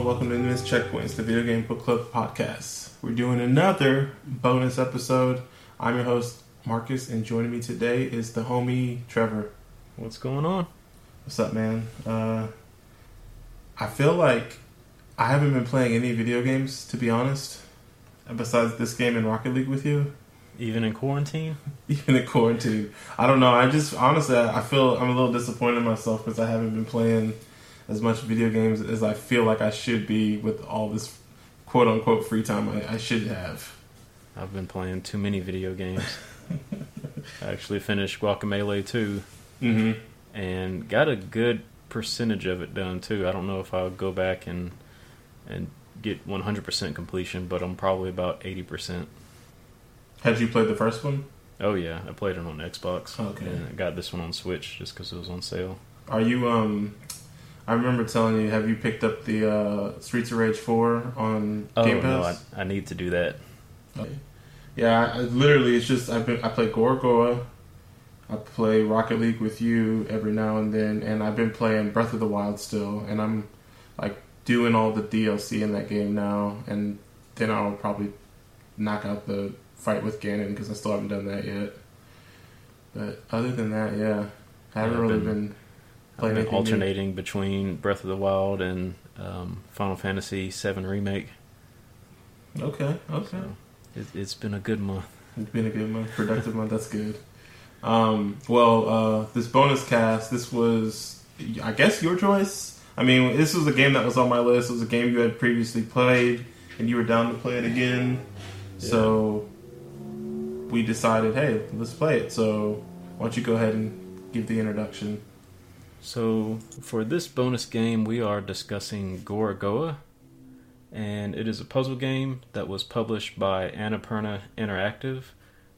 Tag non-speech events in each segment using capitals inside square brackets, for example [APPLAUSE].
And welcome to Missed Checkpoints, the Video Game Book Club podcast. We're doing another bonus episode. I'm your host, Marcus, and joining me today is the homie Trevor. What's going on? What's up, man? Uh, I feel like I haven't been playing any video games, to be honest, besides this game in Rocket League with you. Even in quarantine? [LAUGHS] Even in quarantine. I don't know. I just, honestly, I feel I'm a little disappointed in myself because I haven't been playing as much video games as I feel like I should be with all this quote unquote free time I, I should have. I've been playing too many video games. [LAUGHS] I actually finished Guacamelee 2 Mm-hmm. and got a good percentage of it done too. I don't know if I'll go back and and get 100% completion, but I'm probably about 80%. Had you played the first one? Oh yeah, I played it on Xbox. Okay. And I got this one on Switch just because it was on sale. Are you um? I remember telling you. Have you picked up the uh, Streets of Rage four on Oh Game no, I, Pass? I need to do that. Yeah, I, I literally, it's just I've been I play Gorogoa. I play Rocket League with you every now and then, and I've been playing Breath of the Wild still, and I'm like doing all the DLC in that game now, and then I'll probably knock out the fight with Ganon because I still haven't done that yet. But other than that, yeah, I haven't Yeah, really been- been I've been anything new. alternating between Breath of the Wild and um, Final Fantasy VII Remake. Okay, okay. So it, it's been a good month. It's been a good month, productive month. That's good. Um, well, uh, this bonus cast, this was, I guess, your choice. I mean, this was a game that was on my list. It was a game you had previously played, and you were down to play it again. So we decided, hey, let's play it. So why don't you go ahead and give the introduction? So, for this bonus game, we are discussing Gorogoa, and it is a puzzle game that was published by Annapurna Interactive,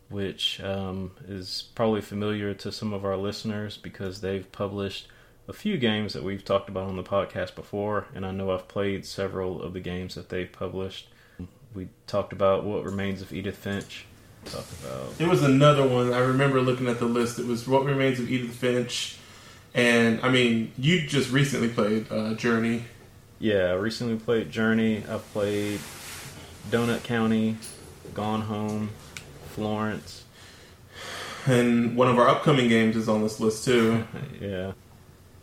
which um, is probably familiar to some of our listeners because they've published a few games that we've talked about on the podcast before, and I know I've played several of the games that they've published. We talked about What Remains of Edith Finch. Talked about It was another one. I remember looking at the list. It was What Remains of Edith Finch. And, I mean, you just recently played uh, Journey. Yeah, I recently played Journey. I've played Donut County, Gone Home, Florence. And one of our upcoming games is on this list, too. [LAUGHS] Yeah,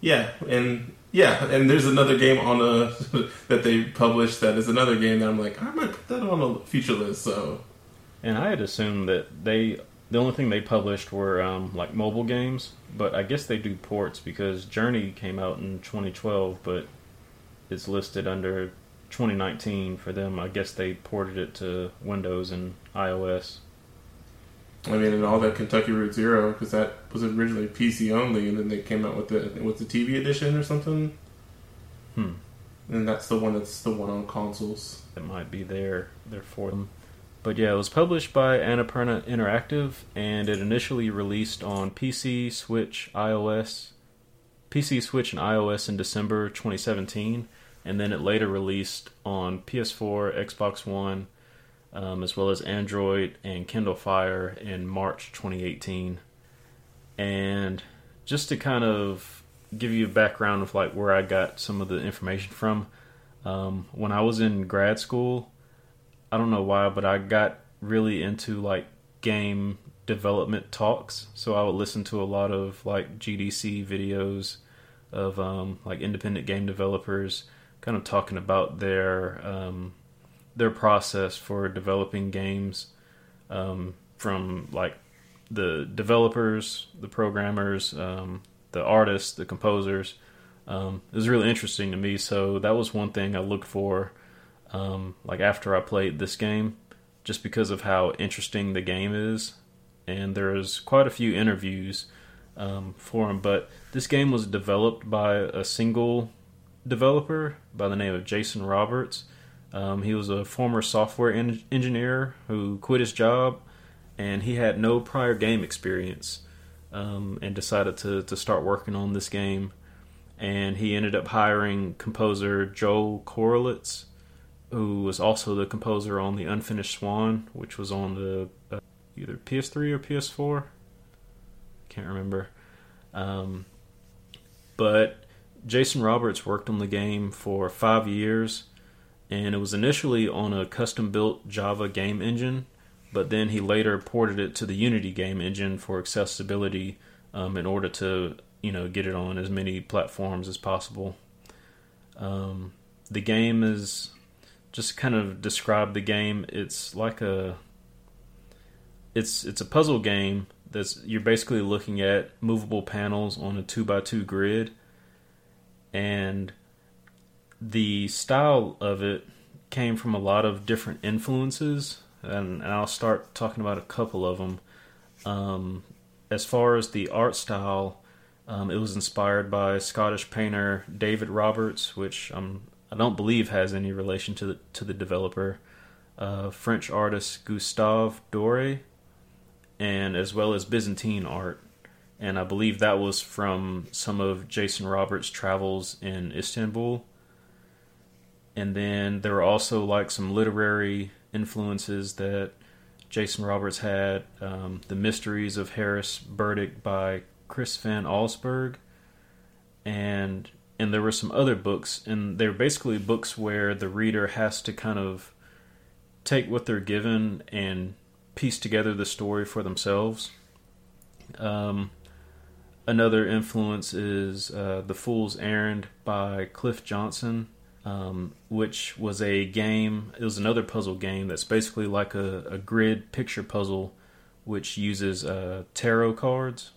Yeah, and yeah, and there's another game on a [LAUGHS] that they published that is another game that I'm like I might put that on a future list. So and I had assumed that they the only thing they published were um, like mobile games, but I guess they do ports because Journey came out in 2012, but it's listed under 2019 for them. I guess they ported it to Windows and iOS. I mean, and all that Kentucky Route Zero because that was originally PC only, and then they came out with the with the TV edition or something, Hmm. and that's the one that's the one on consoles. that might be there there for them. But yeah, it was published by Annapurna Interactive, and it initially released on PC, Switch, iOS, PC, Switch, and iOS in December 2017, and then it later released on PS4, Xbox One, um, as well as Android and Kindle Fire in March 2018. And just to kind of give you a background of like where I got some of the information from, um, when I was in grad school, I don't know why, but I got really into like game development talks. So I would listen to a lot of like GDC videos of um, like independent game developers, kind of talking about their um, their process for developing games, um, from like the developers, the programmers, um, the artists, the composers. Um, it was really interesting to me. So that was one thing I looked for um, like after I played this game, just because of how interesting the game is. And there's quite a few interviews um, for him, but this game was developed by a single developer by the name of Jason Roberts. Um, he was a former software en- engineer who quit his job, and he had no prior game experience, um, and decided to to start working on this game. And he ended up hiring composer Joel Corelitz, who was also the composer on the Unfinished Swan, which was on the uh, either PS3 or PS4. Can't remember. Um, but Jason Roberts worked on the game for five years, and it was initially on a custom built Java game engine, but then he later ported it to the Unity game engine for accessibility um, in order to you know get it on as many platforms as possible. Um, the game is just kind of describe the game. It's like a it's it's a puzzle game that's you're basically looking at movable panels on a two by two grid, and the style of it came from a lot of different influences, and, and I'll start talking about a couple of them. Um, as far as the art style, um, it was inspired by Scottish painter David Roberts, which I'm I don't believe has any relation to the to the developer. Uh, French artist Gustave Doré, and as well as Byzantine art. And I believe that was from some of Jason Roberts' travels in Istanbul. And then there were also like some literary influences that Jason Roberts had. Um, the Mysteries of Harris Burdick by Chris Van Allsburg. And and there were some other books, and they're basically books where the reader has to kind of take what they're given and piece together the story for themselves. Um, another influence is uh, The Fool's Errand by Cliff Johnson, um, which was a game, it was another puzzle game that's basically like a, a grid picture puzzle which uses uh, tarot cards.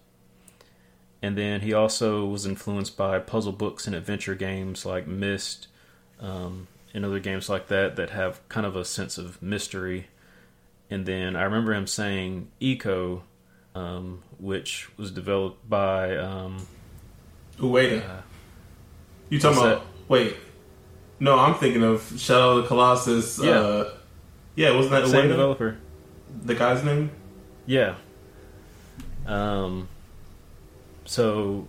And then he also was influenced by puzzle books and adventure games like Myst um, and other games like that that have kind of a sense of mystery. And then I remember him saying Ico, um, which was developed by. Um, Ueda. Uh, you talking about? That? Wait, no, I'm thinking of Shadow of the Colossus. Yeah, uh, yeah, wasn't that same Ueda? developer? The guy's name? Yeah. Um, so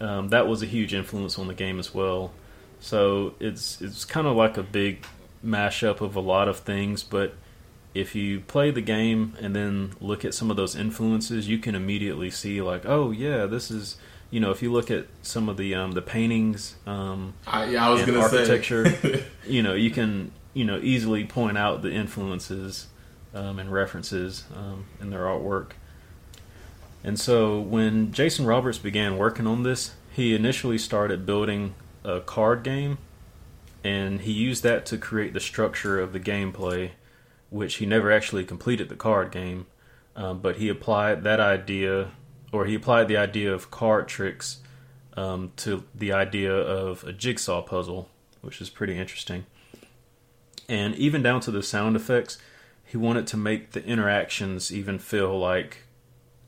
um, that was a huge influence on the game as well. So it's it's kind of like a big mashup of a lot of things, but if you play the game and then look at some of those influences, you can immediately see like, oh yeah, this is you know if you look at some of the um, the paintings, um, I, yeah, I was going architecture, [LAUGHS] you know you can you know easily point out the influences um, and references um, in their artwork. And so when Jason Roberts began working on this, he initially started building a card game, and he used that to create the structure of the gameplay, which he never actually completed the card game. Um, but he applied that idea, or he applied the idea of card tricks um, to the idea of a jigsaw puzzle, which is pretty interesting. And even down to the sound effects, he wanted to make the interactions even feel like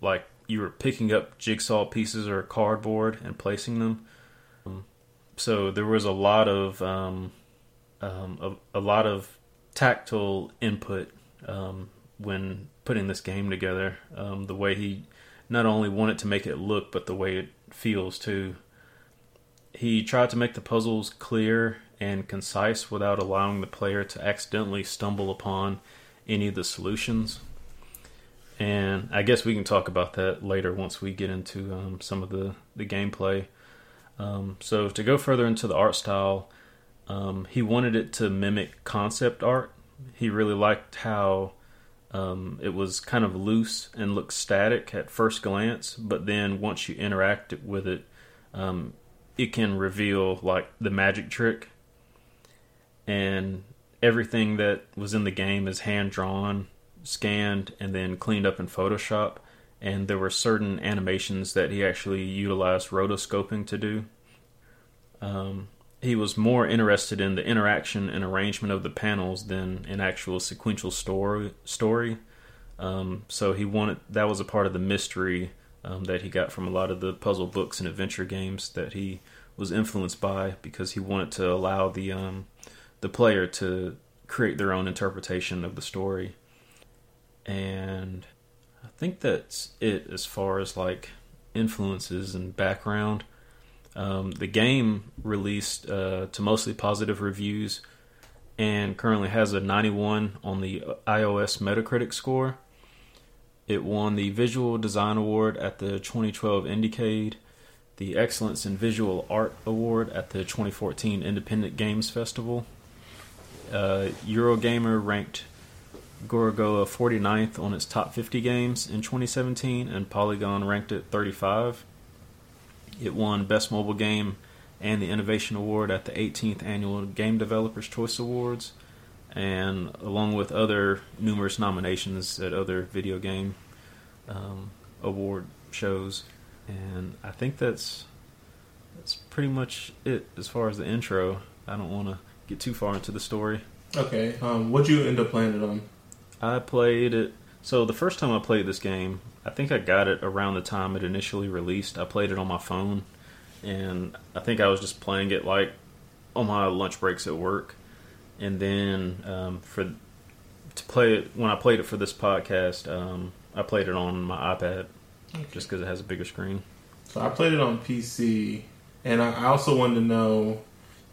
like you were picking up jigsaw pieces or cardboard and placing them. Um, so there was a lot of um, um, a, a, lot of tactile input um, when putting this game together. Um, the way he not only wanted to make it look, but the way it feels too. He tried to make the puzzles clear and concise without allowing the player to accidentally stumble upon any of the solutions and I guess we can talk about that later once we get into um, some of the the gameplay. Um, so to go further into the art style, um, he wanted it to mimic concept art. He really liked how um, it was kind of loose and looked static at first glance, but then once you interact with it, um, it can reveal like the magic trick. And everything that was in the game is hand drawn scanned and then cleaned up in Photoshop. And there were certain animations that he actually utilized rotoscoping to do. Um, he was more interested in the interaction and arrangement of the panels than an actual sequential story. Story, um, so he wanted that was a part of the mystery um, that he got from a lot of the puzzle books and adventure games that he was influenced by because he wanted to allow the um, the player to create their own interpretation of the story and I think that's it as far as like influences and background. Um, the game released uh, to mostly positive reviews and currently has a 91 on the iOS Metacritic score. It won the Visual Design Award at the 2012 Indiecade, the Excellence in Visual Art Award at the 2014 Independent Games Festival. Uh, Eurogamer ranked Gorogoa 49th on its top 50 games in 2017, and Polygon ranked it 35. It won Best Mobile Game and the Innovation Award at the 18th Annual Game Developers Choice Awards, and along with other numerous nominations at other video game um, award shows. And I think that's that's pretty much it as far as the intro. I don't want to get too far into the story. Okay. Um, what'd you end up playing it on? I played it. So the first time I played this game, I think I got it around the time it initially released. I played it on my phone, and I think I was just playing it like on my lunch breaks at work. And then um, for to play it when I played it for this podcast, um, I played it on my iPad Okay. just because it has a bigger screen. So I played it on PC, and I I also wanted to know.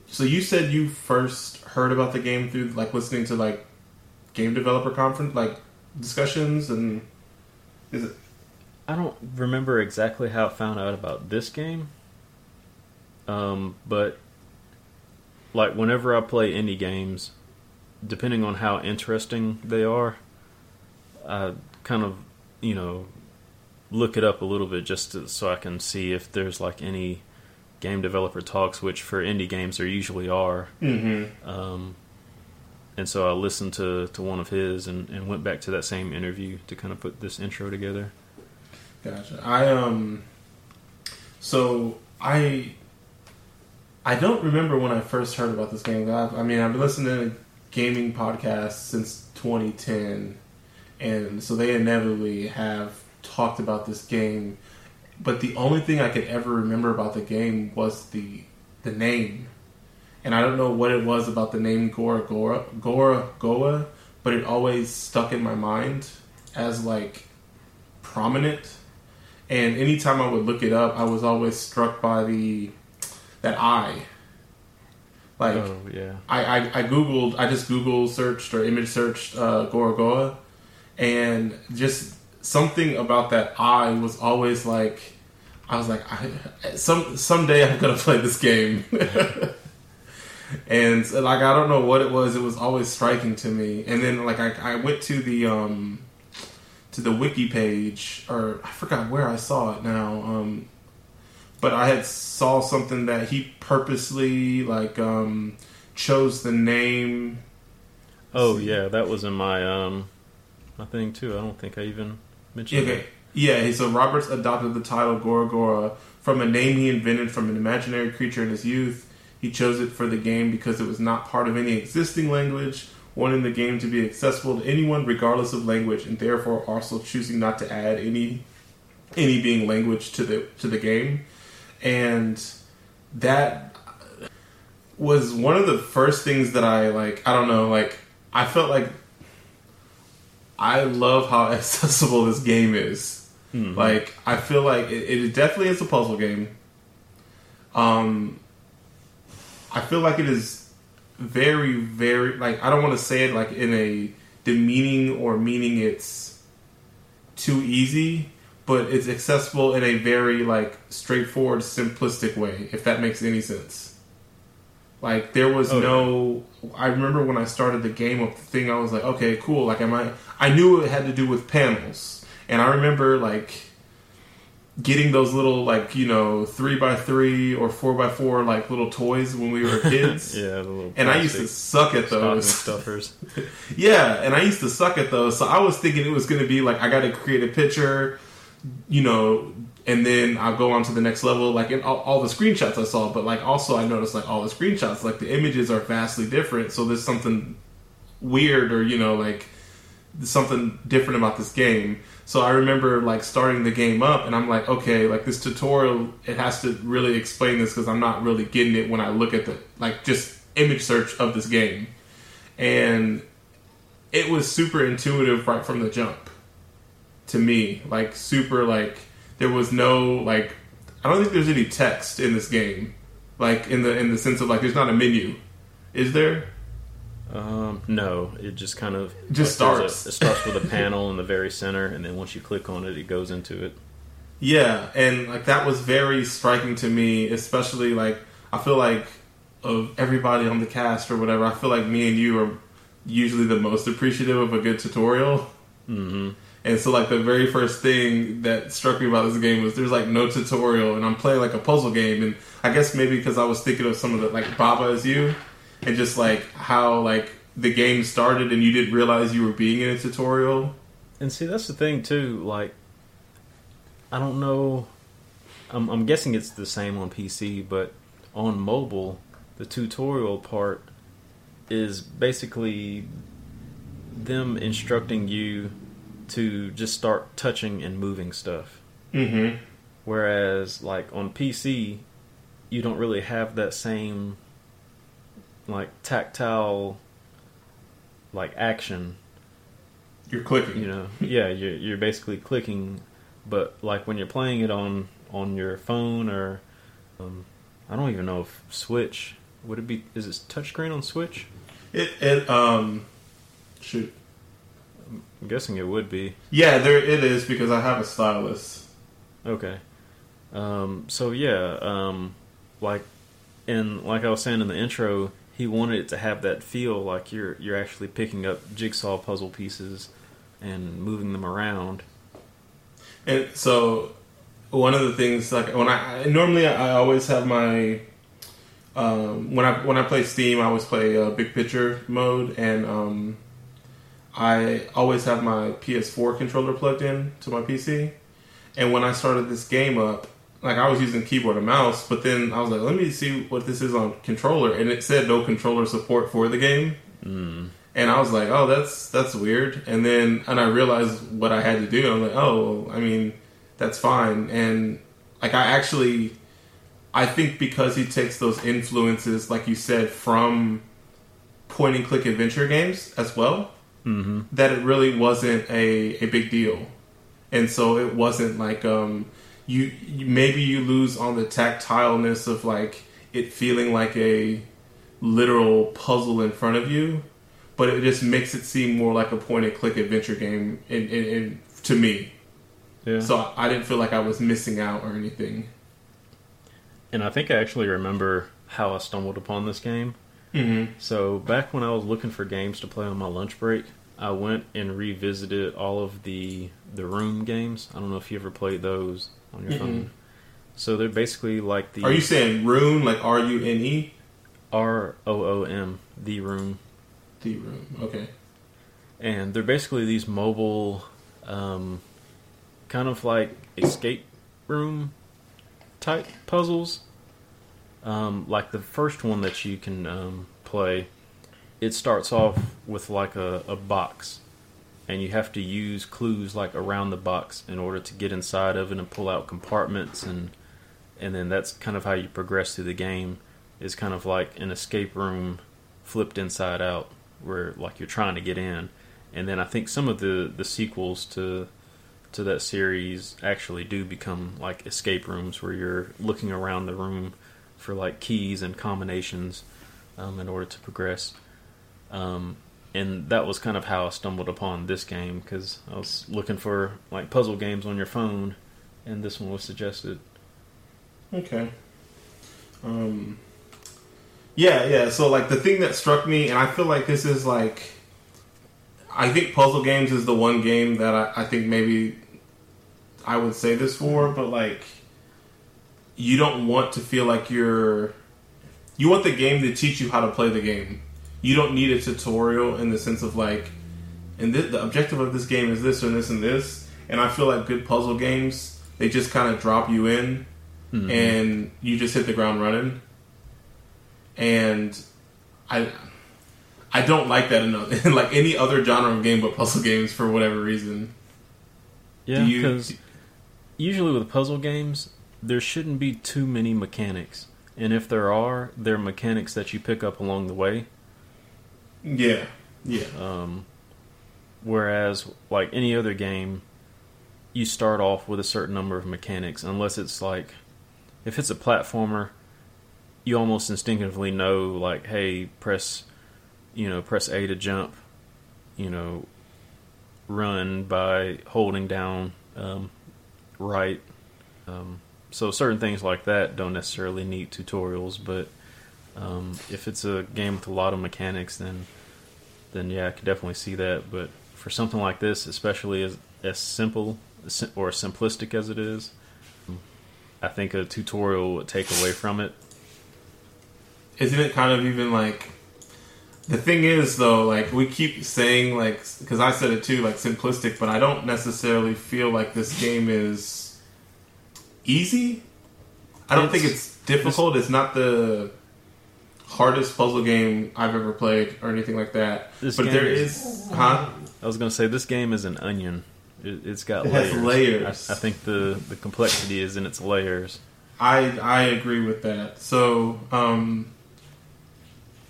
So you said you first heard about the game through like listening to like game developer conference like discussions, and is it I don't remember exactly how I found out about this game. Um, but like whenever I play indie games, depending on how interesting they are, I kind of, you know, look it up a little bit just to, so I can see if there's like any game developer talks, which for indie games there usually are. Mm-hmm. Um, and so I listened to, to one of his and, and went back to that same interview to kind of put this intro together. Gotcha. I um. So I. I don't remember when I first heard about this game. i I mean, I've been listening to gaming podcasts since 2010, and so they inevitably have talked about this game. But the only thing I could ever remember about the game was the the name, and I don't know what it was about the name Gora Gora Gora Goa, but it always stuck in my mind as like prominent. And anytime I would look it up, I was always struck by the that eye. Like oh yeah. I, I, I googled, I just Google searched or image searched uh, Gorogoa, and just something about that eye was always like, I was like, I, some someday I'm gonna play this game, [LAUGHS] and like I don't know what it was, it was always striking to me. And then like I, I went to the um to the wiki page, or I forgot where I saw it now. Um, but I had saw something that he purposely like um, chose the name. Oh yeah, that was in my um my thing too. I don't think I even mentioned Okay, yeah. So Roberts adopted the title Gora Gora from a name he invented from an imaginary creature in his youth. He chose it for the game because it was not part of any existing language, wanting the game to be accessible to anyone regardless of language, and therefore also choosing not to add any any being language to the to the game. And that was one of the first things that I like. I don't know, like I felt like I love how [LAUGHS] accessible this game is. Mhm. Like I feel like it, it definitely is a puzzle game. Um, I feel like it is very, very like I don't want to say it like in a demeaning or meaning it's too easy, but it's accessible in a very like straightforward, simplistic way. If that makes any sense. Like there was Oh, no. I remember when I started the game of the thing, I was like, okay, cool. Like, am I? I knew it had to do with panels, and I remember like getting those little like you know three by three or four by four like little toys when we were kids. [LAUGHS] Yeah, the little And I used to suck at those. [LAUGHS] stuffers. Yeah, and I used to suck at those. So I was thinking it was going to be like I got to create a picture, you know, and then I'll go on to the next level. Like in all, all the screenshots I saw, but like also I noticed like all the screenshots, like the images are vastly different. So there's something weird or you know like something different about this game. So I remember like starting the game up, and I'm like, okay, like this tutorial, it has to really explain this because I'm not really getting it when I look at the like just image search of this game, and it was super intuitive right from the jump to me. Like super like there was no like I don't think there's any text in this game, like in the in the sense of like there's not a menu, is there? Um, no, it just kind of Just like, starts. A, it starts with a panel in the very center, and then once you click on it, it goes into it. Yeah, and like that was very striking to me, especially like I feel like of everybody on the cast or whatever. I feel like me and you are usually the most appreciative of a good tutorial. Mm-hmm. And so, like the very first thing that struck me about this game was there's like no tutorial, and I'm playing like a puzzle game, and I guess maybe because I was thinking of some of the like Baba Is You, and just like how like the game started, and you didn't realize you were being in a tutorial. And see, that's the thing too. Like, I don't know. I'm, I'm guessing it's the same on PC, but on mobile, the tutorial part is basically them instructing you to just start touching and moving stuff. Mm-hmm. Whereas, like on PC, you don't really have that same like tactile like action You're clicking. you know yeah you're, you're basically clicking but like when you're playing it on on your phone or um, i don't even know if switch would it be is it touchscreen on switch It it um shoot. i'm guessing it would be Yeah, there it is because I have a stylus. okay um, so yeah um, like and like i was saying in the intro he wanted it to have that feel like you're you're actually picking up jigsaw puzzle pieces and moving them around. And so one of the things like when I normally I always have my um, when I when I play Steam I always play uh, big picture mode and um, I always have my PS4 controller plugged in to my PC and when I started this game up like I was using keyboard and mouse but then I was like let me see what this is on controller and it said no controller support for the game mm. and I was like, "Oh, that's that's weird." And then and I realized what I had to do. I'm like, "Oh, I mean, that's fine." And like I actually I think because he takes those influences like you said from point and click adventure games as well, hmm that it really wasn't a, a big deal. And so it wasn't like um you, you maybe you lose on the tactileness of like it feeling like a literal puzzle in front of you, but it just makes it seem more like a point and click adventure game in, in, in to me. yeah So I didn't feel like I was missing out or anything. And I think I actually remember how I stumbled upon this game. Mm-hmm. So back when I was looking for games to play on my lunch break, I went and revisited all of the the room games. I don't know if you ever played those on your Mm-mm. phone. So they're basically like the Are you saying Rune like R U N E? R O O M, the room, The room. Okay. and they're basically these mobile, um, kind of like escape room type puzzles. Um, like the first one that you can um, play, it starts off with like a, a box, and you have to use clues like around the box in order to get inside of it and pull out compartments, and and then that's kind of how you progress through the game. Is kind of like an escape room flipped inside out, where like you're trying to get in, and then I think some of the the sequels to to that series actually do become like escape rooms where you're looking around the room for like keys and combinations um, in order to progress. Um, and that was kind of how I stumbled upon this game because I was looking for like puzzle games on your phone, and this one was suggested. Okay. Um. Yeah, yeah. So like the thing that struck me, and I feel like this is like, I think puzzle games is the one game that I, I think maybe I would say this for, but like, you don't want to feel like you're, you want the game to teach you how to play the game. You don't need a tutorial in the sense of like, and th- the objective of this game is this and this and this. And I feel like good puzzle games, they just kind of drop you in Mhm. and you just hit the ground running. And I I don't like that enough. [LAUGHS] like any other genre of game but puzzle games for whatever reason. Yeah, because usually with puzzle games, there shouldn't be too many mechanics, and if there are, they're mechanics that you pick up along the way. Yeah. Yeah. Um, whereas, like any other game, you start off with a certain number of mechanics, unless it's like, if it's a platformer, you almost instinctively know, like, hey, press, you know, press A to jump, you know, run by holding down um, right, Um, so certain things like that don't necessarily need tutorials, but um, if it's a game with a lot of mechanics, then then yeah, I could definitely see that. But for something like this, especially as as simple or simplistic as it is, I think a tutorial would take away from it. Isn't it kind of even like the thing is though, like we keep saying like because I said it too, like simplistic, but I don't necessarily feel like this game is easy. I don't It's- think it's difficult. It's not the hardest puzzle game I've ever played or anything like that. This but there is- is, huh? I was gonna say this game is an onion. It, it's got It has layers. layers. I, I think the the complexity is in its layers. I I agree with that. So um,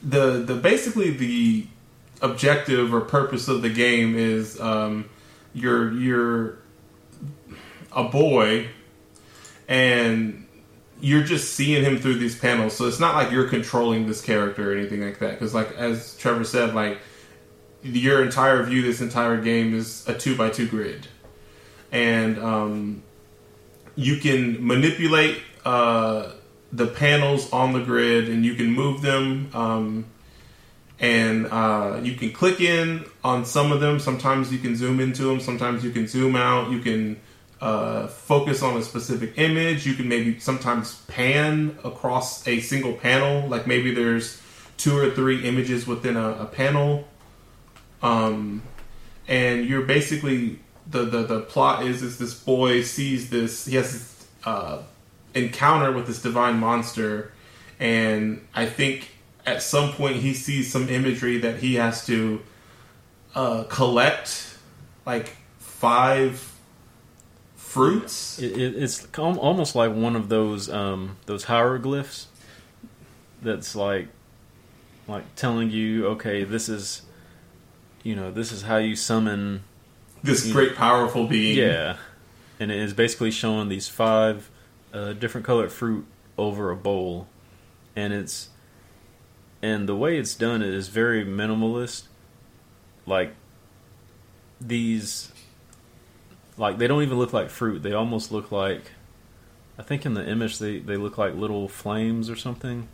the the basically the objective or purpose of the game is um, you're you're a boy and you're just seeing him through these panels. So it's not like you're controlling this character or anything like that. Because like as Trevor said, like your entire view, this entire game is a two by two grid, and um, you can manipulate uh, the panels on the grid and you can move them um, and uh, you can click in on some of them sometimes you can zoom into them sometimes you can zoom out you can uh, focus on a specific image. You can maybe sometimes pan across a single panel. Like maybe there's two or three images within a, a panel. Um, and you're basically the, the the plot is is this boy sees this he has this uh, encounter with this divine monster. And i think at some point he sees some imagery that he has to uh, collect like five fruits It, it, it's almost like one of those um, those hieroglyphs. That's like like telling you, okay, this is you know this is how you summon this great powerful being Yeah, and it is basically showing these five uh, different colored fruit over a bowl, and it's and the way it's done is very minimalist. Like these, like they don't even look like fruit. They almost look like, I think in the image they they look like little flames or something.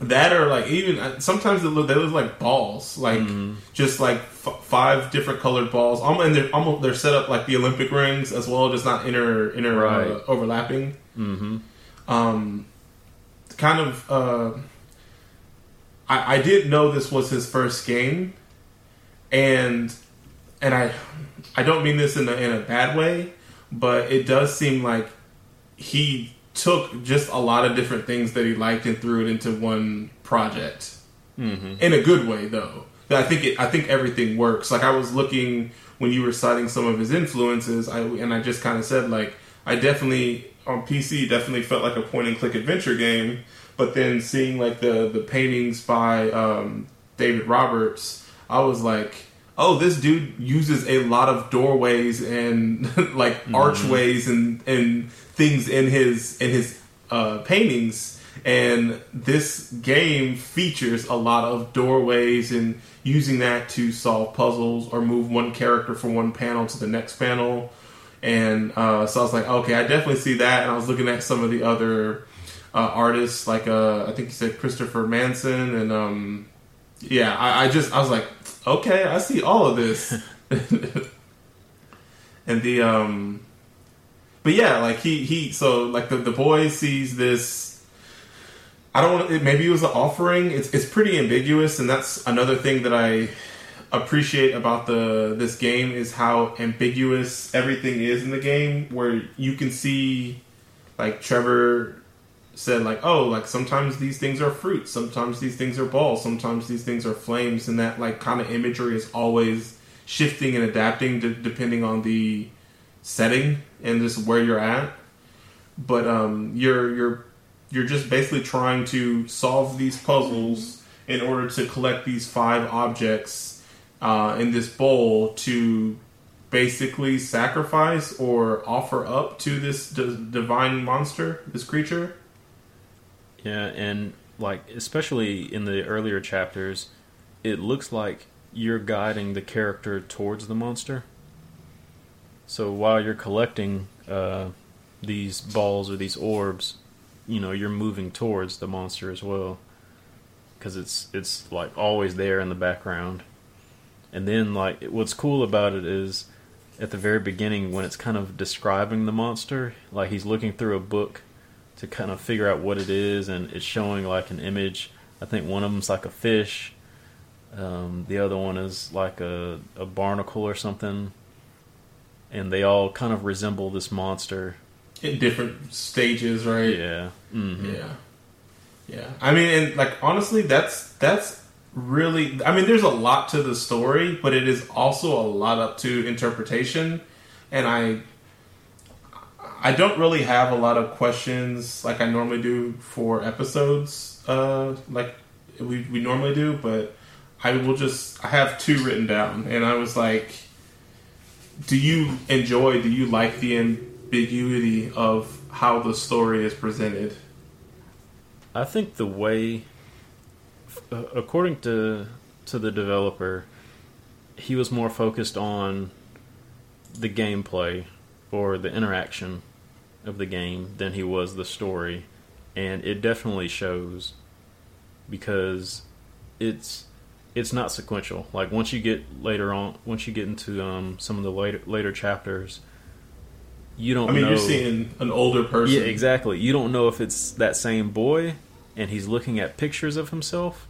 That or like even uh, sometimes they look they look like balls, like Mm-hmm. just like f- five different colored balls. Almost and they're almost they're set up like the Olympic rings as well, just not inter inter Right. uh, overlapping. Mm-hmm. Um, kind of. Uh, I I did know this was his first game, and and I I don't mean this in a in a bad way, but it does seem like he took just a lot of different things that he liked and threw it into one project. Mm-hmm. in a good way though. I think it, i think everything works. Like i was looking when you were citing some of his influences i and i just kind of said like i definitely on pc definitely felt like a point and click adventure game but then seeing like the the paintings by um, david roberts i was like oh this dude uses a lot of doorways and [LAUGHS] like archways and and things in his in his uh, paintings. And this game features a lot of doorways and using that to solve puzzles or move one character from one panel to the next panel. And uh, so i was like okay i definitely see that. And i was looking at some of the other uh, artists like uh, i think you said christopher manson and um, yeah I, I just i was like okay i see all of this. [LAUGHS] And the um but yeah like he he so like the, the boy sees this i don't want maybe it was an offering. It's, it's pretty ambiguous and that's another thing that i appreciate about the this game is how ambiguous everything is in the game where you can see like trevor said like oh like sometimes these things are fruits sometimes these things are balls sometimes these things are flames and that like kind of imagery is always shifting and adapting de- depending on the setting and just where you're at. But um you're you're you're just basically trying to solve these puzzles in order to collect these five objects uh, in this bowl to basically sacrifice or offer up to this d- divine monster this creature Yeah, and like especially in the earlier chapters, it looks like you're guiding the character towards the monster. So while you're collecting uh, these balls or these orbs, you know, you're moving towards the monster as well, because it's it's like always there in the background. And then like what's cool about it is at the very beginning when it's kind of describing the monster, like he's looking through a book to kind of figure out what it is, and it's showing like an image. I think one of them's like a fish. Um, the other one is like a, a barnacle or something, and they all kind of resemble this monster. in different stages, right? Yeah, hmm Yeah. Yeah. I mean, and like honestly, that's that's really. I mean, there's a lot to the story, but it is also a lot up to interpretation, and I. I don't really have a lot of questions like I normally do for episodes, uh, like we, we normally do, but I will just I have two written down, and I was like, do you enjoy? Do you like the ambiguity of how the story is presented? I think the way, uh, according to to the developer, he was more focused on the gameplay or the interaction of the game than he was the story, and it definitely shows because it's it's not sequential. Like once you get later on, once you get into um, some of the later later chapters, you don't. I mean, know. you're seeing an older person. Yeah, exactly. You don't know if it's that same boy and he's looking at pictures of himself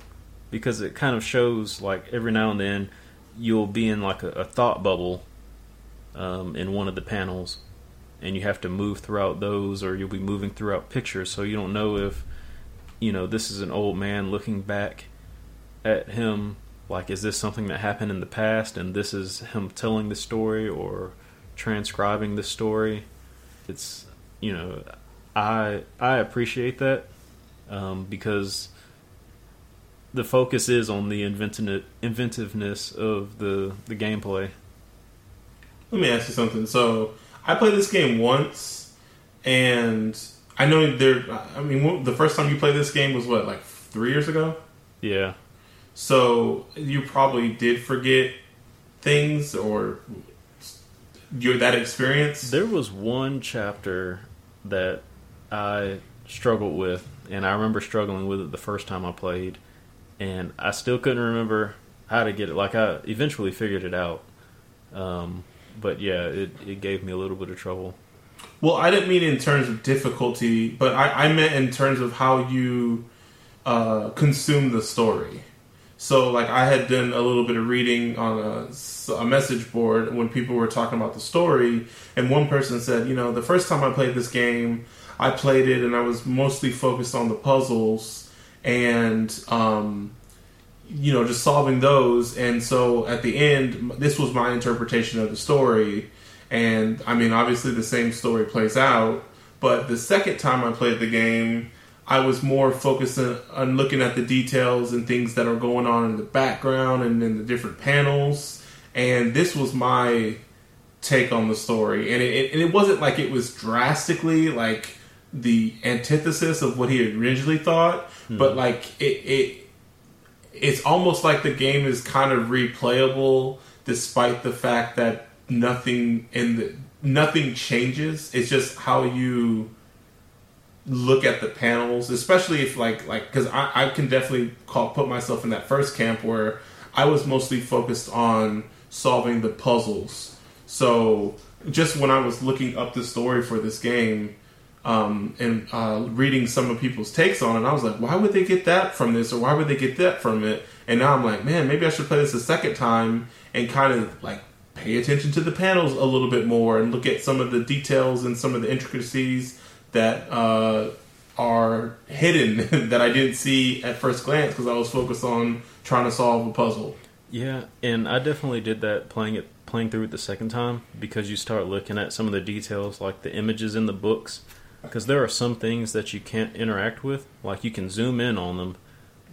because it kind of shows like every now and then you'll be in like a, a thought bubble um, in one of the panels and you have to move throughout those or you'll be moving throughout pictures. So you don't know if you know this is an old man looking back at him like is this something that happened in the past and this is him telling the story or transcribing the story. It's you know i i appreciate that um, because the focus is on the inventive, inventiveness of the the gameplay. Let me ask you something. So, I played this game once, and I know there. I mean, the first time you played this game was what, like three years ago? yeah So you probably did forget things, or your that experience. There was one chapter that I struggled with, and I remember struggling with it the first time I played, and I still couldn't remember how to get it. Like I eventually figured it out, um, but yeah, it, it gave me a little bit of trouble. Well, I didn't mean in terms of difficulty, but I, I meant in terms of how you uh, consume the story. So, like, I had done a little bit of reading on a, a message board when people were talking about the story, and one person said, you know, the first time I played this game, I played it and I was mostly focused on the puzzles and, um, you know, just solving those. And so at the end, this was my interpretation of the story. And I mean, obviously, the same story plays out. But the second time I played the game, I was more focused on, looking at the details and things that are going on in the background and in the different panels. And this was my take on the story. And it, and it wasn't like it was drastically like the antithesis of what he originally thought, hmm. but like it, it it's almost like the game is kind of replayable despite the fact that nothing in the nothing changes. It's just how you look at the panels, especially if like like because I, I can definitely call put myself in that first camp where I was mostly focused on solving the puzzles. So just when I was looking up the story for this game um, and uh, reading some of people's takes on it, I was like, why would they get that from this or why would they get that from it? And now I'm like, man, maybe I should play this a second time and kind of like pay attention to the panels a little bit more and look at some of the details and some of the intricacies that uh, are hidden [LAUGHS] that I didn't see at first glance because I was focused on trying to solve a puzzle. Yeah, and I definitely did that playing it playing through it the second time because you start looking at some of the details like the images in the books because there are some things that you can't interact with like you can zoom in on them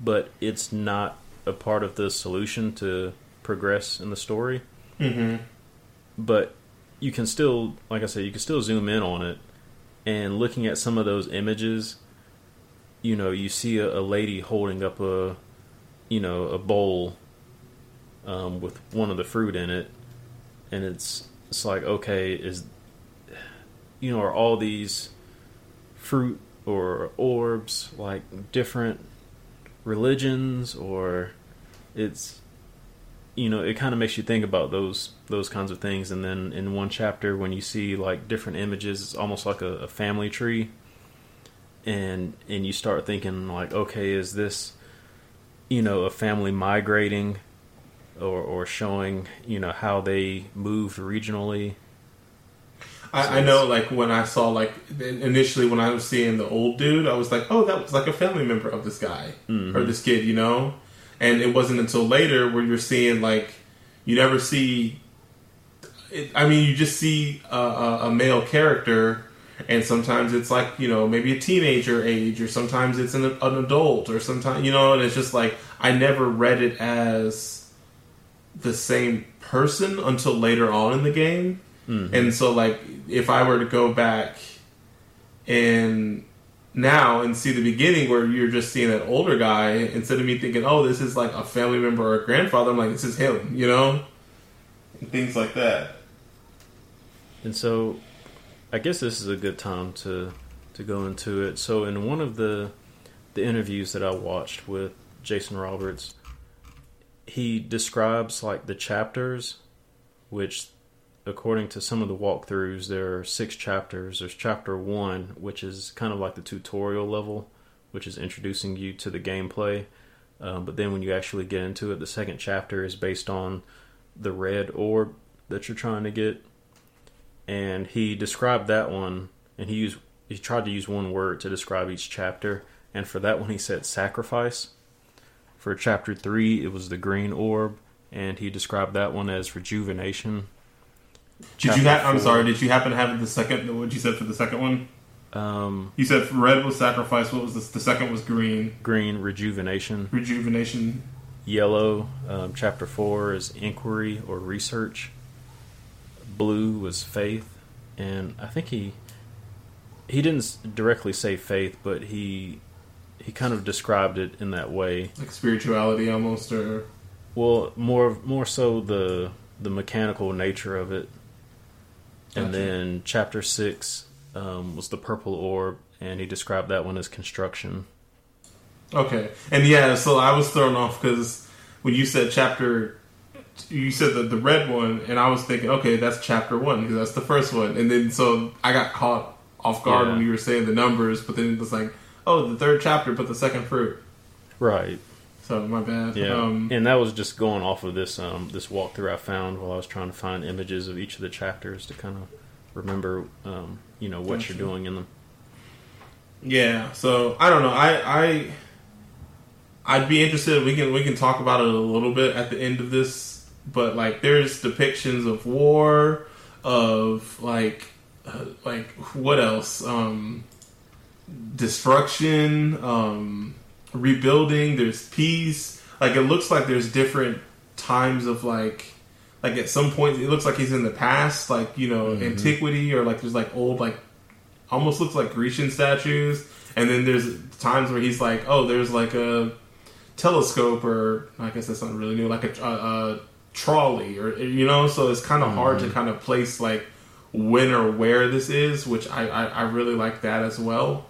but it's not a part of the solution to progress in the story Mm-hmm. but you can still like I said you can still zoom in on it and looking at some of those images you know you see a, a lady holding up a you know a bowl um, with one of the fruit in it and it's it's like okay is you know, are all these fruit or orbs like different religions or it's you know, it kind of makes you think about those those kinds of things. And then in one chapter, when you see like different images, it's almost like a, a family tree, and and you start thinking like, okay, is this, you know, a family migrating, or or showing you know how they moved regionally. I, I know, like when I saw like initially when I was seeing the old dude, I was like, oh, that was like a family member of this guy Mm-hmm. or this kid, you know. And it wasn't until later where you're seeing like you never see. It, I mean, you just see a, a, a male character, and sometimes it's like you know maybe a teenager age, or sometimes it's an, an adult, or sometimes you know, and it's just like I never read it as the same person until later on in the game. Mm-hmm. And so, like, if I were to go back and now and see the beginning where you're just seeing that older guy, instead of me thinking, oh, this is like a family member or a grandfather, I'm like, this is him, you know? And things like that. And so, I guess this is a good time to to go into it. So, in one of the the interviews that I watched with Jason Roberts, he describes like the chapters, which, according to some of the walkthroughs, there are six chapters. There's chapter one, which is kind of like the tutorial level, which is introducing you to the gameplay. Um, but then when you actually get into it, the second chapter is based on the red orb that you're trying to get and he described that one and he used he tried to use one word to describe each chapter and for that one he said sacrifice for chapter 3 it was the green orb and he described that one as rejuvenation Did you have? I'm four. sorry. Did you happen to have the second? What you said for the second one? um, You said red was sacrifice. What was this? The second was green. green rejuvenation Rejuvenation. yellow um, chapter 4 is inquiry or research blue was faith and i think he he didn't directly say faith but he he kind of described it in that way Like spirituality almost, or well more more so the the mechanical nature of it and Gotcha. then chapter 6 um, was the purple orb and he described that one as construction Okay, and yeah, so I was thrown off because when you said chapter, you said the the red one, and I was thinking, okay, that's chapter one because that's the first one, and then so I got caught off guard Yeah. when you were saying the numbers, but then it was like, oh, the third chapter, but the second fruit. right So my bad. Yeah, Um, and that was just going off of this um, this walkthrough I found while I was trying to find images of each of the chapters to kind of remember, um, you know, what Gotcha. you're doing in them. Yeah, so I don't know. I I I'd be interested. We can we can talk about it a little bit at the end of this, but like there's depictions of war, of like uh, like what else? Um, destruction, um, rebuilding. There's peace. Like it looks like there's different times of like like at some point it looks like he's in the past, like you know mm-hmm. antiquity, or like there's like old like almost looks like Grecian statues. And then there's times where he's like, oh, there's like a telescope, or I guess that's not really new, like a, a, a trolley, or you know. So it's kind of mm-hmm. hard to kind of place like when or where this is, which I, I, I really like that as well.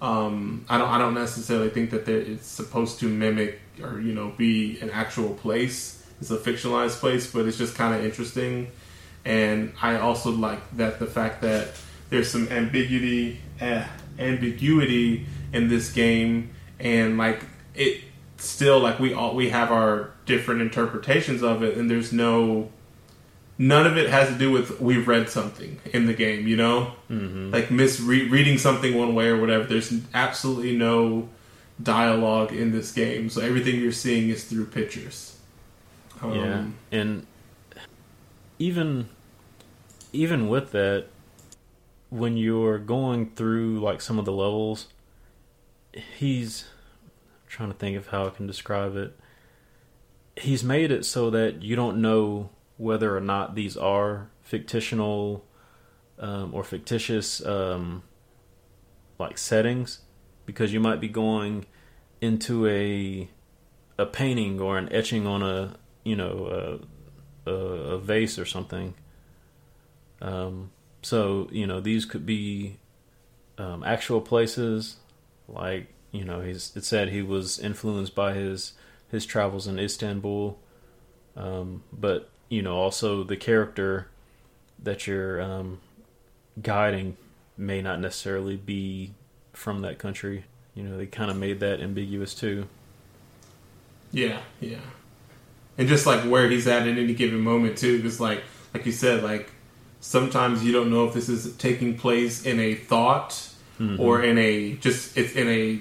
Um, I don't I don't necessarily think that it's supposed to mimic or you know be an actual place. It's a fictionalized place, but it's just kind of interesting. And I also like that the fact that there's some ambiguity eh, ambiguity in this game, and like it still like we all we have our different interpretations of it, and there's no none of it has to do with we've read something in the game, you know, mm-hmm. like misreading something one way or whatever. There's absolutely no dialogue in this game, so everything you're seeing is through pictures. Um, yeah, and even even with that, when you're going through like some of the levels, he's I'm trying to think of how I can describe it. He's made it so that you don't know whether or not these are fictional um, or fictitious um, like settings because you might be going into a a painting or an etching on a you know a, a, a vase or something. Um, so you know these could be um, actual places, like you know he's it said he was influenced by his his travels in Istanbul, um, but you know also the character that you're um, guiding may not necessarily be from that country. You know they kind of made that ambiguous too. Yeah, yeah. And just like where he's at in any given moment too, because like like you said, like sometimes you don't know if this is taking place in a thought Mhm. or in a just it's in a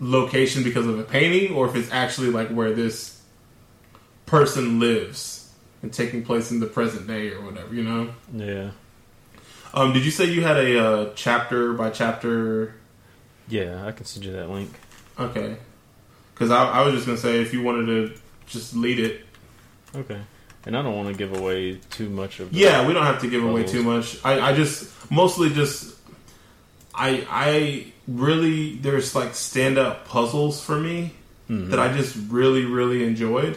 location because of a painting, or if it's actually like where this person lives and taking place in the present day or whatever. You know. Yeah, Um, did you say you had a uh, chapter by chapter? yeah, I can send you that link. Okay. Because I, I was just gonna say if you wanted to just lead it. Okay, and I don't want to give away too much of. Yeah, we don't have to give away too much. I, I just mostly just I I really there's like stand up puzzles for me Mhm. that I just really really enjoyed,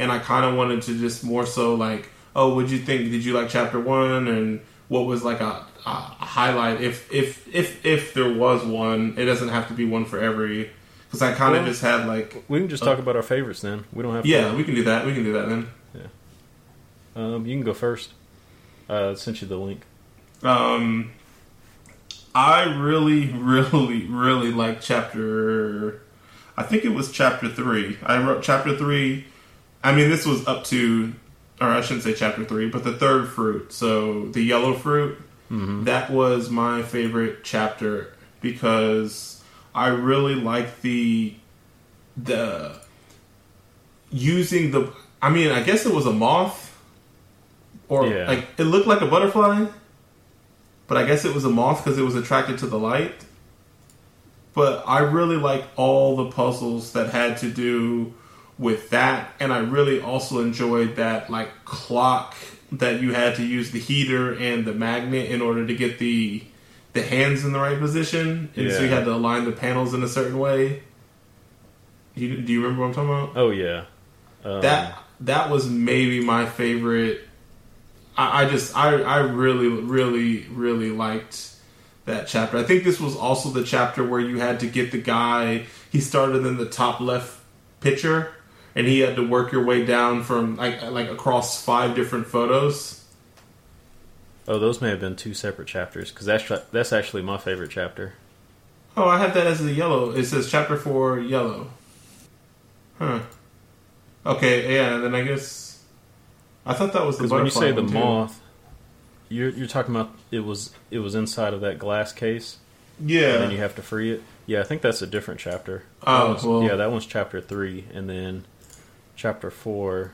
and I kind of wanted to just more so like oh what'd you think? Did you like chapter one and what was like a, a highlight if if if if there was one? It doesn't have to be one for every because I kind of Well, just had like We can just talk about our favorites then. We don't have. yeah To, we can do that we can do that then. Yeah. Um, you can go first. Uh, I sent you the link. Um, I really, really, really like chapter. I think it was chapter three. I wrote chapter three. I mean, this was up to, or I shouldn't say chapter three, but the third fruit. So the yellow fruit. Mm-hmm. That was my favorite chapter because I really like the the using the. I mean, I guess it was a moth, or Yeah. like it looked like a butterfly, but I guess it was a moth because it was attracted to the light. But I really like all the puzzles that had to do with that, and I really also enjoyed that like clock that you had to use the heater and the magnet in order to get the the hands in the right position, and so you had to align the panels in a certain way. You, do you remember what I'm talking about? Oh yeah. Um, that that was maybe my favorite. I, I just I I really really really liked that chapter. I think this was also the chapter where you had to get the guy. He started in the top left picture, and he had to work your way down from like like across five different photos. Oh, those may have been two separate chapters because that's that's actually my favorite chapter. Oh, I have that as the yellow. It says chapter four yellow. Huh. Okay, yeah. And then I guess I thought that was the when you say the too. moth, you're you're talking about it was it was inside of that glass case, Yeah. and then you have to free it. Yeah, I think that's a different chapter. Oh, well. yeah, that one's chapter three, and then chapter four.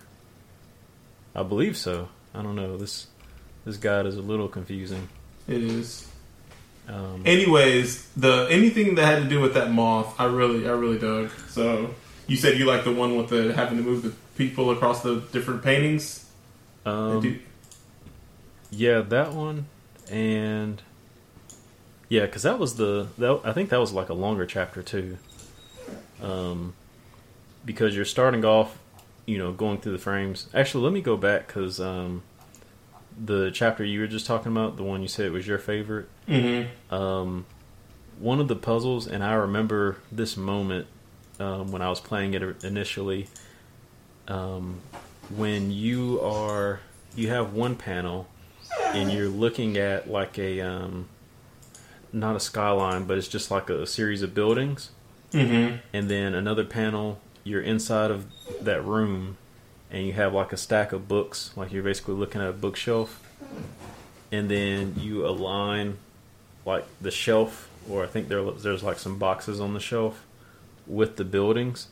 I believe so. I don't know. This this guide is a little confusing. It is. Um, Anyways, the anything that had to do with that moth, I really, I really dug. So you said you like the one with the having to move the people across the different paintings. um, Do- Yeah, that one, and yeah, because that was the that, I think that was like a longer chapter too. Um, because you're starting off, you know, going through the frames. Actually, let me go back because um, the chapter you were just talking about, the one you said was your favorite. mm-hmm. Um, one of the puzzles, and I remember this moment um, when I was playing it initially. Um, when you are, you have one panel, and you're looking at like a, um, not a skyline, but it's just like a series of buildings, Mm-hmm. and then another panel, you're inside of that room, and you have like a stack of books, like you're basically looking at a bookshelf, and then you align like the shelf, or I think there there's like some boxes on the shelf with the buildings,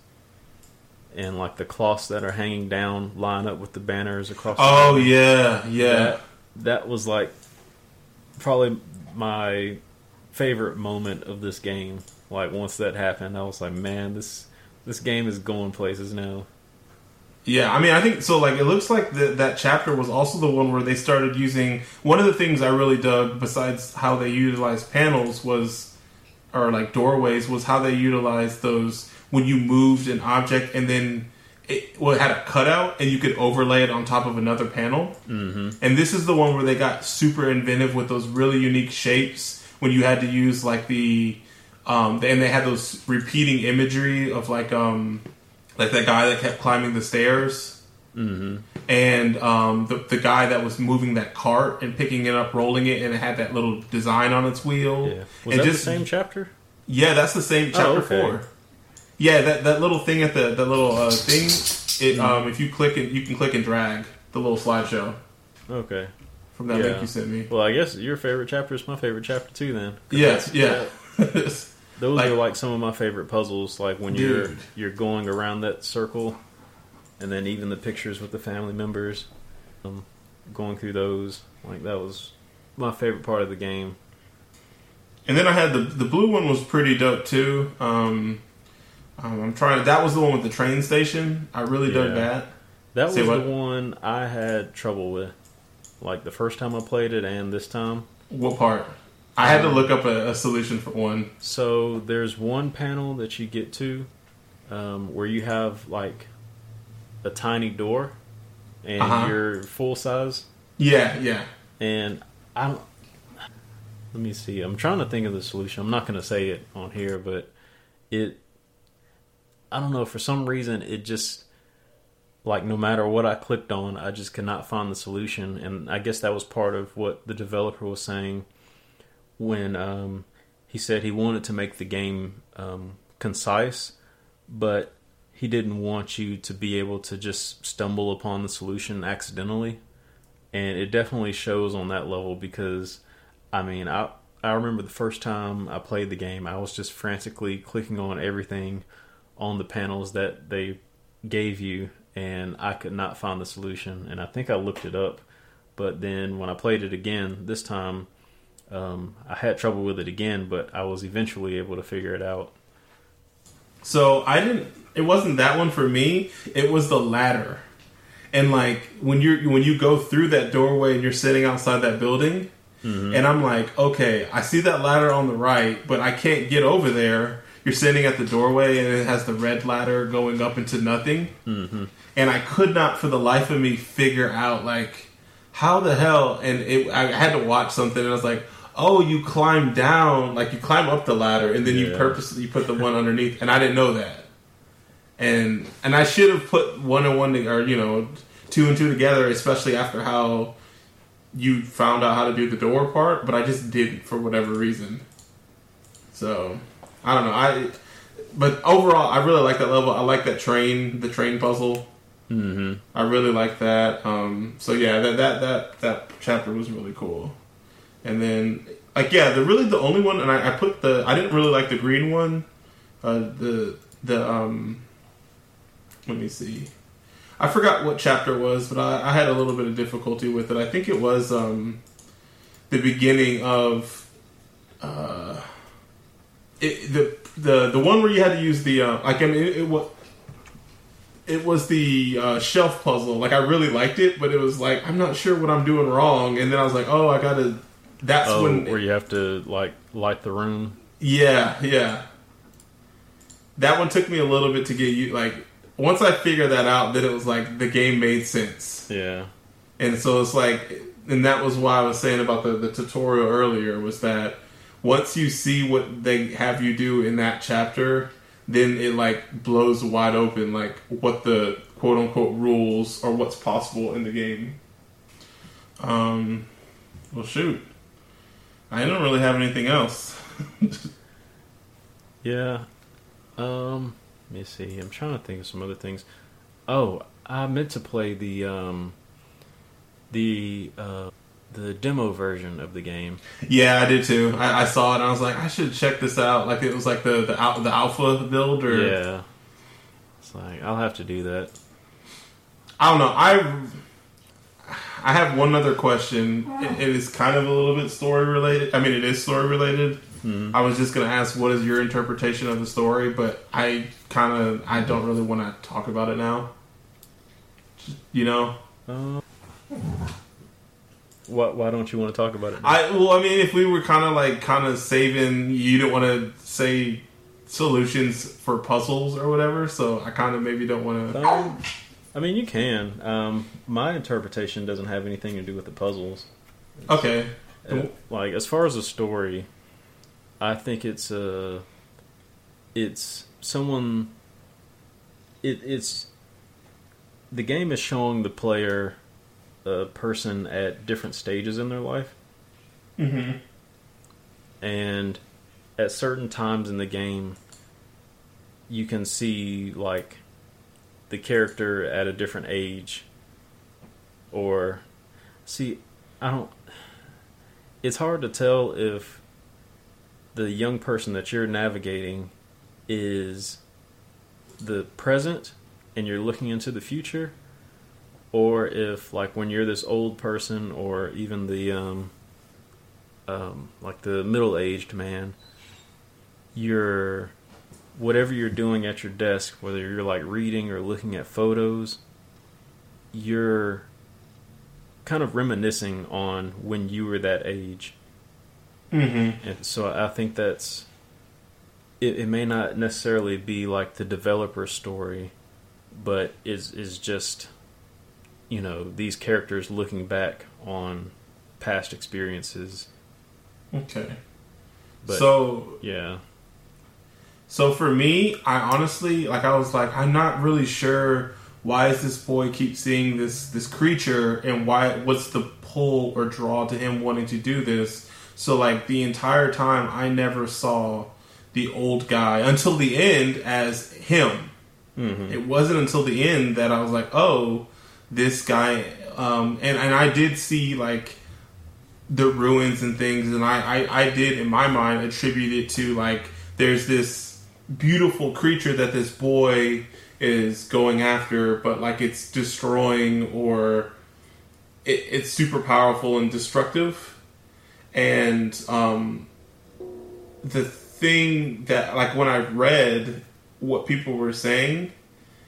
and like the cloths that are hanging down line up with the banners across. the Oh yeah, yeah. That, that was like probably my favorite moment of this game. Like once that happened, I was like, man, this this game is going places now. Yeah, I mean, I think so. Like, it looks like that that chapter was also the one where they started using. One of the things I really dug, besides how they utilized panels, was or like doorways, was how they utilized those when you moved an object and then it, well, it had a cutout, and you could overlay it on top of another panel. Mm-hmm. And this is the one where they got super inventive with those really unique shapes when you had to use like the um and they had those repeating imagery of like um like that guy that kept climbing the stairs Mm-hmm. and um the, the guy that was moving that cart and picking it up rolling it and it had that little design on its wheel Yeah. Was and that just the same chapter? yeah that's the same chapter Oh, okay. four yeah that that little thing at the the little uh, thing it Mm-hmm. um if you click it you can click and drag the little slideshow Okay. from that Yeah. link you sent me Well, I guess your favorite chapter is my favorite chapter too. Then. yes that's- yeah [LAUGHS] [LAUGHS] Those Like- are like some of my favorite puzzles. Like when you're you're going around that circle, and then even the pictures with the family members, um, going through those. Like that was my favorite part of the game. And then I had the the blue one was pretty dope too. Um, um, I'm trying. That was the one with the train station. I really dug that. That was what? the one I had trouble with. Like the first time I played it and this time. What part? I had to look up a, a solution for one. So there's one panel that you get to um, where you have like a tiny door and Uh-huh. you're full size. Yeah, yeah. And I don't. Let me see. I'm trying to think of the solution. I'm not going to say it on here, but it. I don't know. For some reason, it just like no matter what I clicked on, I just could not find the solution. And I guess that was part of what the developer was saying when um, he said he wanted to make the game um, concise, but he didn't want you to be able to just stumble upon the solution accidentally. And it definitely shows on that level because I mean I I remember the first time I played the game I was just frantically clicking on everything on the panels that they gave you and I could not find the solution. And I think I looked it up but then when I played it again this time um, I had trouble with it again but I was eventually able to figure it out So I didn't. It wasn't that one for me. It was the ladder. And like when you're when you go through that doorway and you're sitting outside that building, and I'm like, okay, I see that ladder on the right, but I can't get over there. You're sitting at the doorway and it has the red ladder going up into nothing, mm-hmm. and I could not for the life of me figure out like how the hell. And it, I had to watch something, and I was like, oh, you climb down, like you climb up the ladder, and then you Yeah. purposely put the one underneath, and I didn't know that and and I should have put one and one to, or you know two and two together, especially after how you found out how to do the door part, but I just didn't for whatever reason. So I don't know. I but overall, I really like that level. I like that train, the train puzzle. Mm-hmm. I really like that. Um, so yeah, that that that that chapter was really cool. And then like yeah, the really the only one, and I, I put the I didn't really like the green one. Uh, the the um, let me see. I forgot what chapter it was, but I, I had a little bit of difficulty with it. I think it was um, the beginning of uh, it, the the the one where you had to use the uh, like I mean it, it was it was the uh, shelf puzzle. Like I really liked it, but it was like I'm not sure what I'm doing wrong. And then I was like, oh, I gotta. That's Oh, when where you have to like light the room. yeah, yeah. That one took me a little bit to get you like once I figured that out, then it was like the game made sense. Yeah. And so it's like and that was why I was saying about the, the tutorial earlier was that once you see what they have you do in that chapter, then it like blows wide open like what the quote unquote rules or what's possible in the game. Um well shoot. I don't really have anything else. [LAUGHS] Yeah. Um, let me see. I'm trying to think of some other things. Oh, I meant to play the um the uh the demo version of the game. Yeah, I did too. I, I saw it and I was like, I should check this out. Like it was like the the, al- the alpha build, or Yeah. It's like I'll have to do that. I don't know. I I have one other question. It, it is kind of a little bit story related. I mean, it is story related. Mhm. I was just gonna ask, what is your interpretation of the story? But I kind of I don't really want to talk about it now. You know, Uh, why, why don't you want to talk about it? now? I well, I mean, if we were kind of like kind of saving, you didn't want to say solutions for puzzles or whatever. So I kind of maybe don't want to. I mean, you can. Um, my interpretation doesn't have anything to do with the puzzles. Okay. Uh, like as far as the story, I think it's a, it's someone. It, it's the game is showing the player a person at different stages in their life, Mm-hmm. and at certain times in the game, you can see like the character at a different age, or see, I don't. It's hard to tell if the young person that you're navigating is the present and you're looking into the future or if like when you're this old person or even the um um like the middle-aged man you're whatever you're doing at your desk whether you're like reading or looking at photos you're kind of reminiscing on when you were that age Mm-hmm. and so I think that's it, it may not necessarily be like the developer story, but is is just you know these characters looking back on past experiences. Okay. But so yeah, So for me, I honestly like I was like I'm not really sure why is this boy keep seeing this this creature and why what's the pull or draw to him wanting to do this. So like the entire time I never saw the old guy until the end as him. hmm It wasn't until the end that I was like, oh, this guy. Um, and and I did see like the ruins and things, and I, I I did in my mind attribute it to like there's this beautiful creature that this boy is going after, but like it's destroying or it, it's super powerful and destructive. And um, the thing that like when I read what people were saying,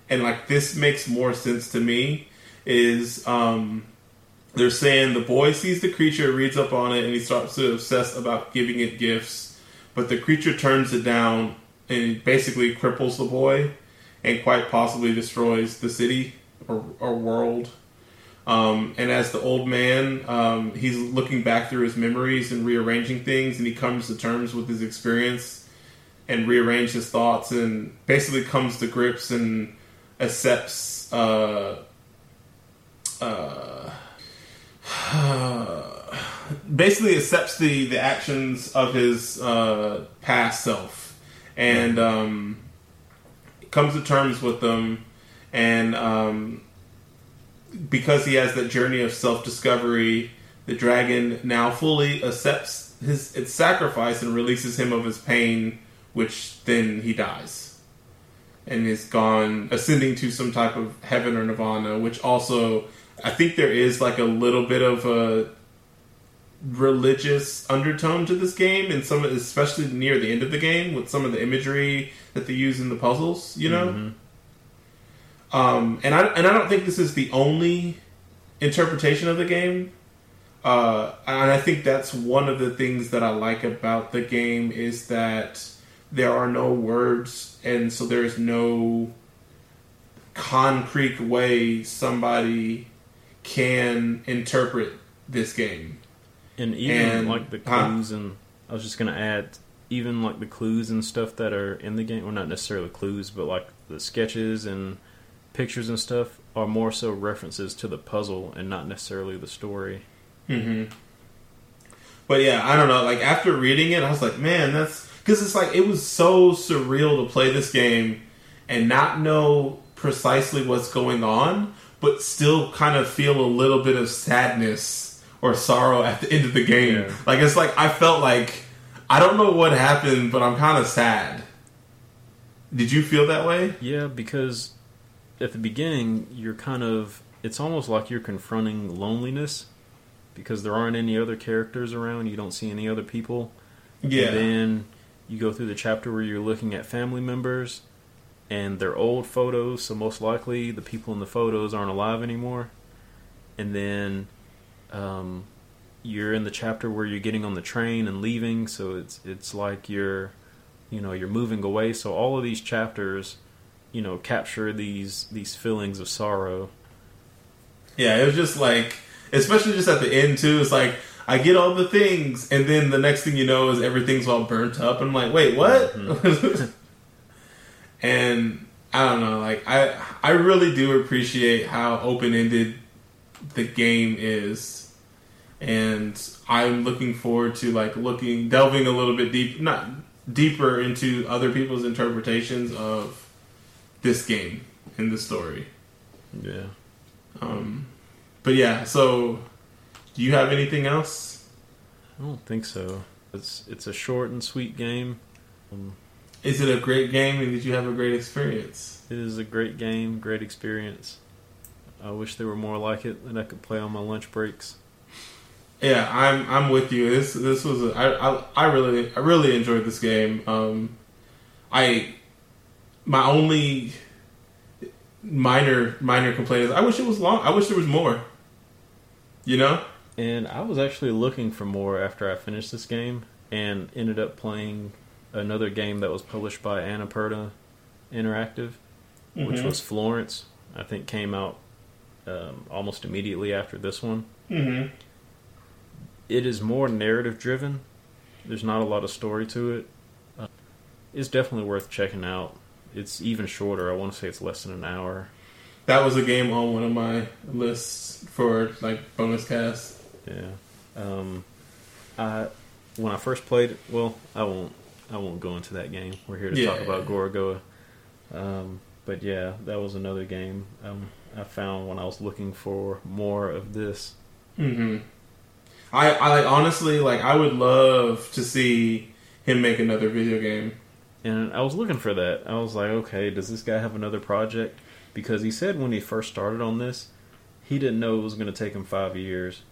and like this makes more sense to me, is um, they're saying the boy sees the creature, reads up on it, and he starts to obsess about giving it gifts, but the creature turns it down and basically cripples the boy, and quite possibly destroys the city or, or world. Um, and as the old man, um, he's looking back through his memories and rearranging things, and he comes to terms with his experience and rearranges his thoughts, and basically comes to grips and accepts. Uh, uh, [SIGHS] basically accepts the the actions of his uh, past self, and um, comes to terms with them, and um, because he has that journey of self discovery, the dragon now fully accepts his its sacrifice and releases him of his pain, which then he dies. And is gone ascending to some type of heaven or nirvana, which also I think there is like a little bit of a religious undertone to this game, and some especially near the end of the game with some of the imagery that they use in the puzzles. You know, Mhm. um, and I and I don't think this is the only interpretation of the game. Uh, and I think that's one of the things that I like about the game is that there are no words, and so there is no concrete way somebody can interpret this game. And even And- like the clues and I was just gonna add even like the clues and stuff that are in the game, well not necessarily clues, but like the sketches and pictures and stuff are more so references to the puzzle and not necessarily the story. hmm But yeah, I don't know. Like after reading it, I was like, man, that's because it's like it was so surreal to play this game and not know precisely what's going on, but still kind of feel a little bit of sadness or sorrow at the end of the game. Yeah. Like it's like I felt like I don't know what happened, but I'm kind of sad. Did you feel that way? Yeah, because at the beginning you're kind of it's almost like you're confronting loneliness because there aren't any other characters around, you don't see any other people. Yeah. And then you go through the chapter where you're looking at family members and they're old photos, so most likely the people in the photos aren't alive anymore. And then um, you're in the chapter where you're getting on the train and leaving, so it's it's like you're you know you're moving away. So all of these chapters, you know, capture these these feelings of sorrow. Yeah, it was just like, especially just at the end too. It's like I get all the things, and then the next thing you know is everything's all burnt up. I'm like, wait, what? Mm-hmm. [LAUGHS] and I don't know. Like I, I really do appreciate how open ended the game is, and I'm looking forward to like looking delving a little bit deep, not deeper into other people's interpretations of this game and the story. Yeah. Um, but yeah, so do you have anything else? I don't think so. It's it's a short and sweet game. Um, Is it a great game and did you have a great experience? it is a great game, great experience. I wish there were more like it that I could play on my lunch breaks. Yeah, I'm I'm with you. This this was a, I, I I really I really enjoyed this game. Um, I my only minor minor complaint is I wish it was long. I wish there was more. You know? And I was actually looking for more after I finished this game and ended up playing another game that was published by Annapurna Interactive, which Mhm. was Florence. I think came out um, almost immediately after this one. Mm-hmm. It is more narrative driven. There's not a lot of story to it. Uh, it's definitely worth checking out. It's even shorter. I want to say it's less than an hour. That was a game on one of my lists for like bonus cast. Yeah. Um, I when I first played it, well, I won't I won't go into that game. We're here to talk about Gorogoa. Um, but yeah, that was another game um, I found when I was looking for more of this. Mm-hmm. I I like honestly like I would love to see him make another video game. And I was looking for that. I was like, okay, does this guy have another project? Because he said when he first started on this, he didn't know it was going to take him five years.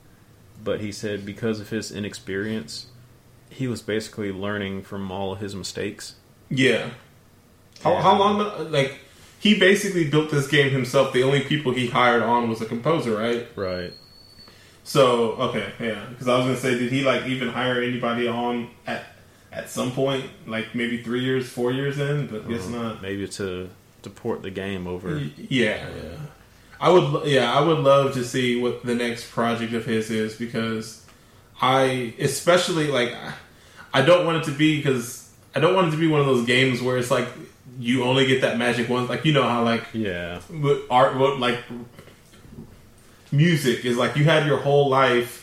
But he said because of his inexperience, he was basically learning from all of his mistakes. Yeah. How, Yeah. how long? Like he basically built this game himself. The only people he hired on was a composer, right? Right. So okay, yeah. Because I was gonna say, did he like even hire anybody on at at some point, like maybe three years, four years in? But guess Uh-huh. not. Maybe to to port the game over. Y- Yeah, yeah. I would, yeah, I would love to see what the next project of his is because I, especially like, I don't want it to be because I don't want it to be one of those games where it's like you only get that magic once. Like you know how like Yeah. art, what like music is like you had your whole life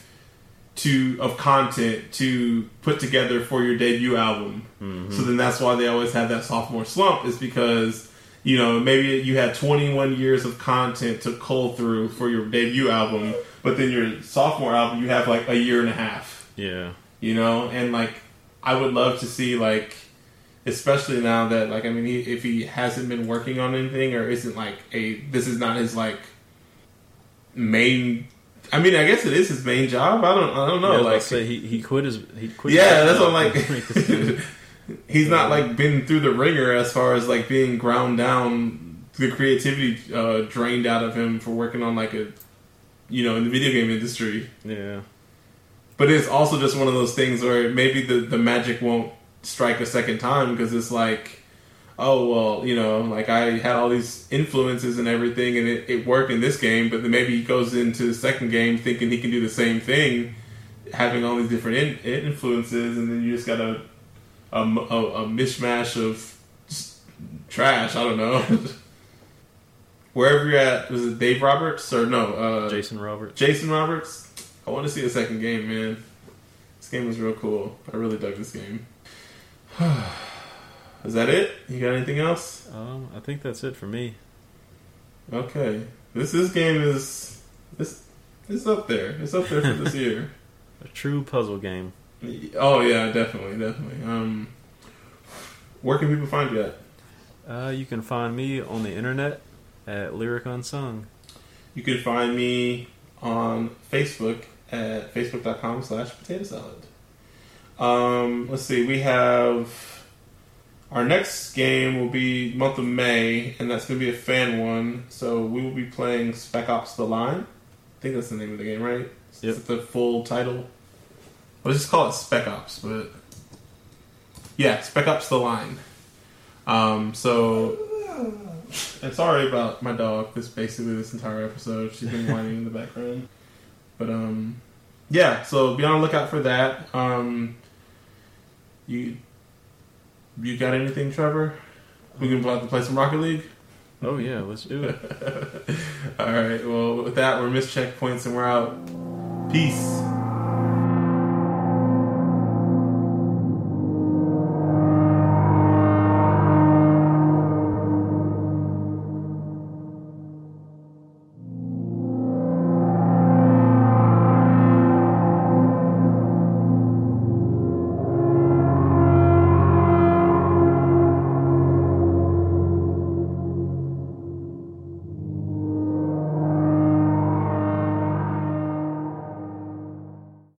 to of content to put together for your debut album. Mm-hmm. So then that's why they always have that sophomore slump is because you know maybe you had 21 years of content to cull through for your debut album, but then your sophomore album you have like a year and a half Yeah. you know and like i would love to see like especially now that like i mean he, if he hasn't been working on anything or isn't like a this is not his like main i mean i guess it is his main job i don't i don't know yeah, I was about like say he he quit his he quit. yeah that's what i'm to make this game. like [LAUGHS] he's not like been through the ringer as far as like being ground down the creativity uh drained out of him for working on like a you know in the video game industry yeah. but it's also just one of those things where maybe the, the magic won't strike a second time because it's like, oh, well, you know, like I had all these influences and everything and it, it worked in this game, but then maybe he goes into the second game thinking he can do the same thing, having all these different in, influences, and then you just got a, a, a, a mishmash of trash. I don't know. [LAUGHS] Wherever you're at, was it Dave Roberts or no? Uh, Jason Roberts. Jason Roberts. I want to see the second game, man. This game was real cool. I really dug this game. [SIGHS] [SIGHS] Is that it? You got anything else? Um, I think that's it for me. Okay. This this game is this it's up there. It's up there for this [LAUGHS] year. A true puzzle game. Oh yeah, definitely, definitely. Um, where can people find you at? Uh, you can find me on the internet at Lyric Unsung. You can find me on Facebook at facebook.com slash potato salad. Um, let's see, we have our next game will be month of May, and that's going to be a fan one. So we will be playing Spec Ops: The Line. I think that's the name of the game, right? Yep. It's the full title. Let's just call it Spec Ops, but yeah, Spec Ops: The Line. Um, so, [LAUGHS] and sorry about my dog. This basically this entire episode, she's been whining in the background. But um, yeah. So be on the lookout for that. Um, you you got anything, Trevor? We can play, play some Rocket League. Oh yeah, let's do it. [LAUGHS] All right. Well, with that, we're missed checkpoints and we're out. Peace.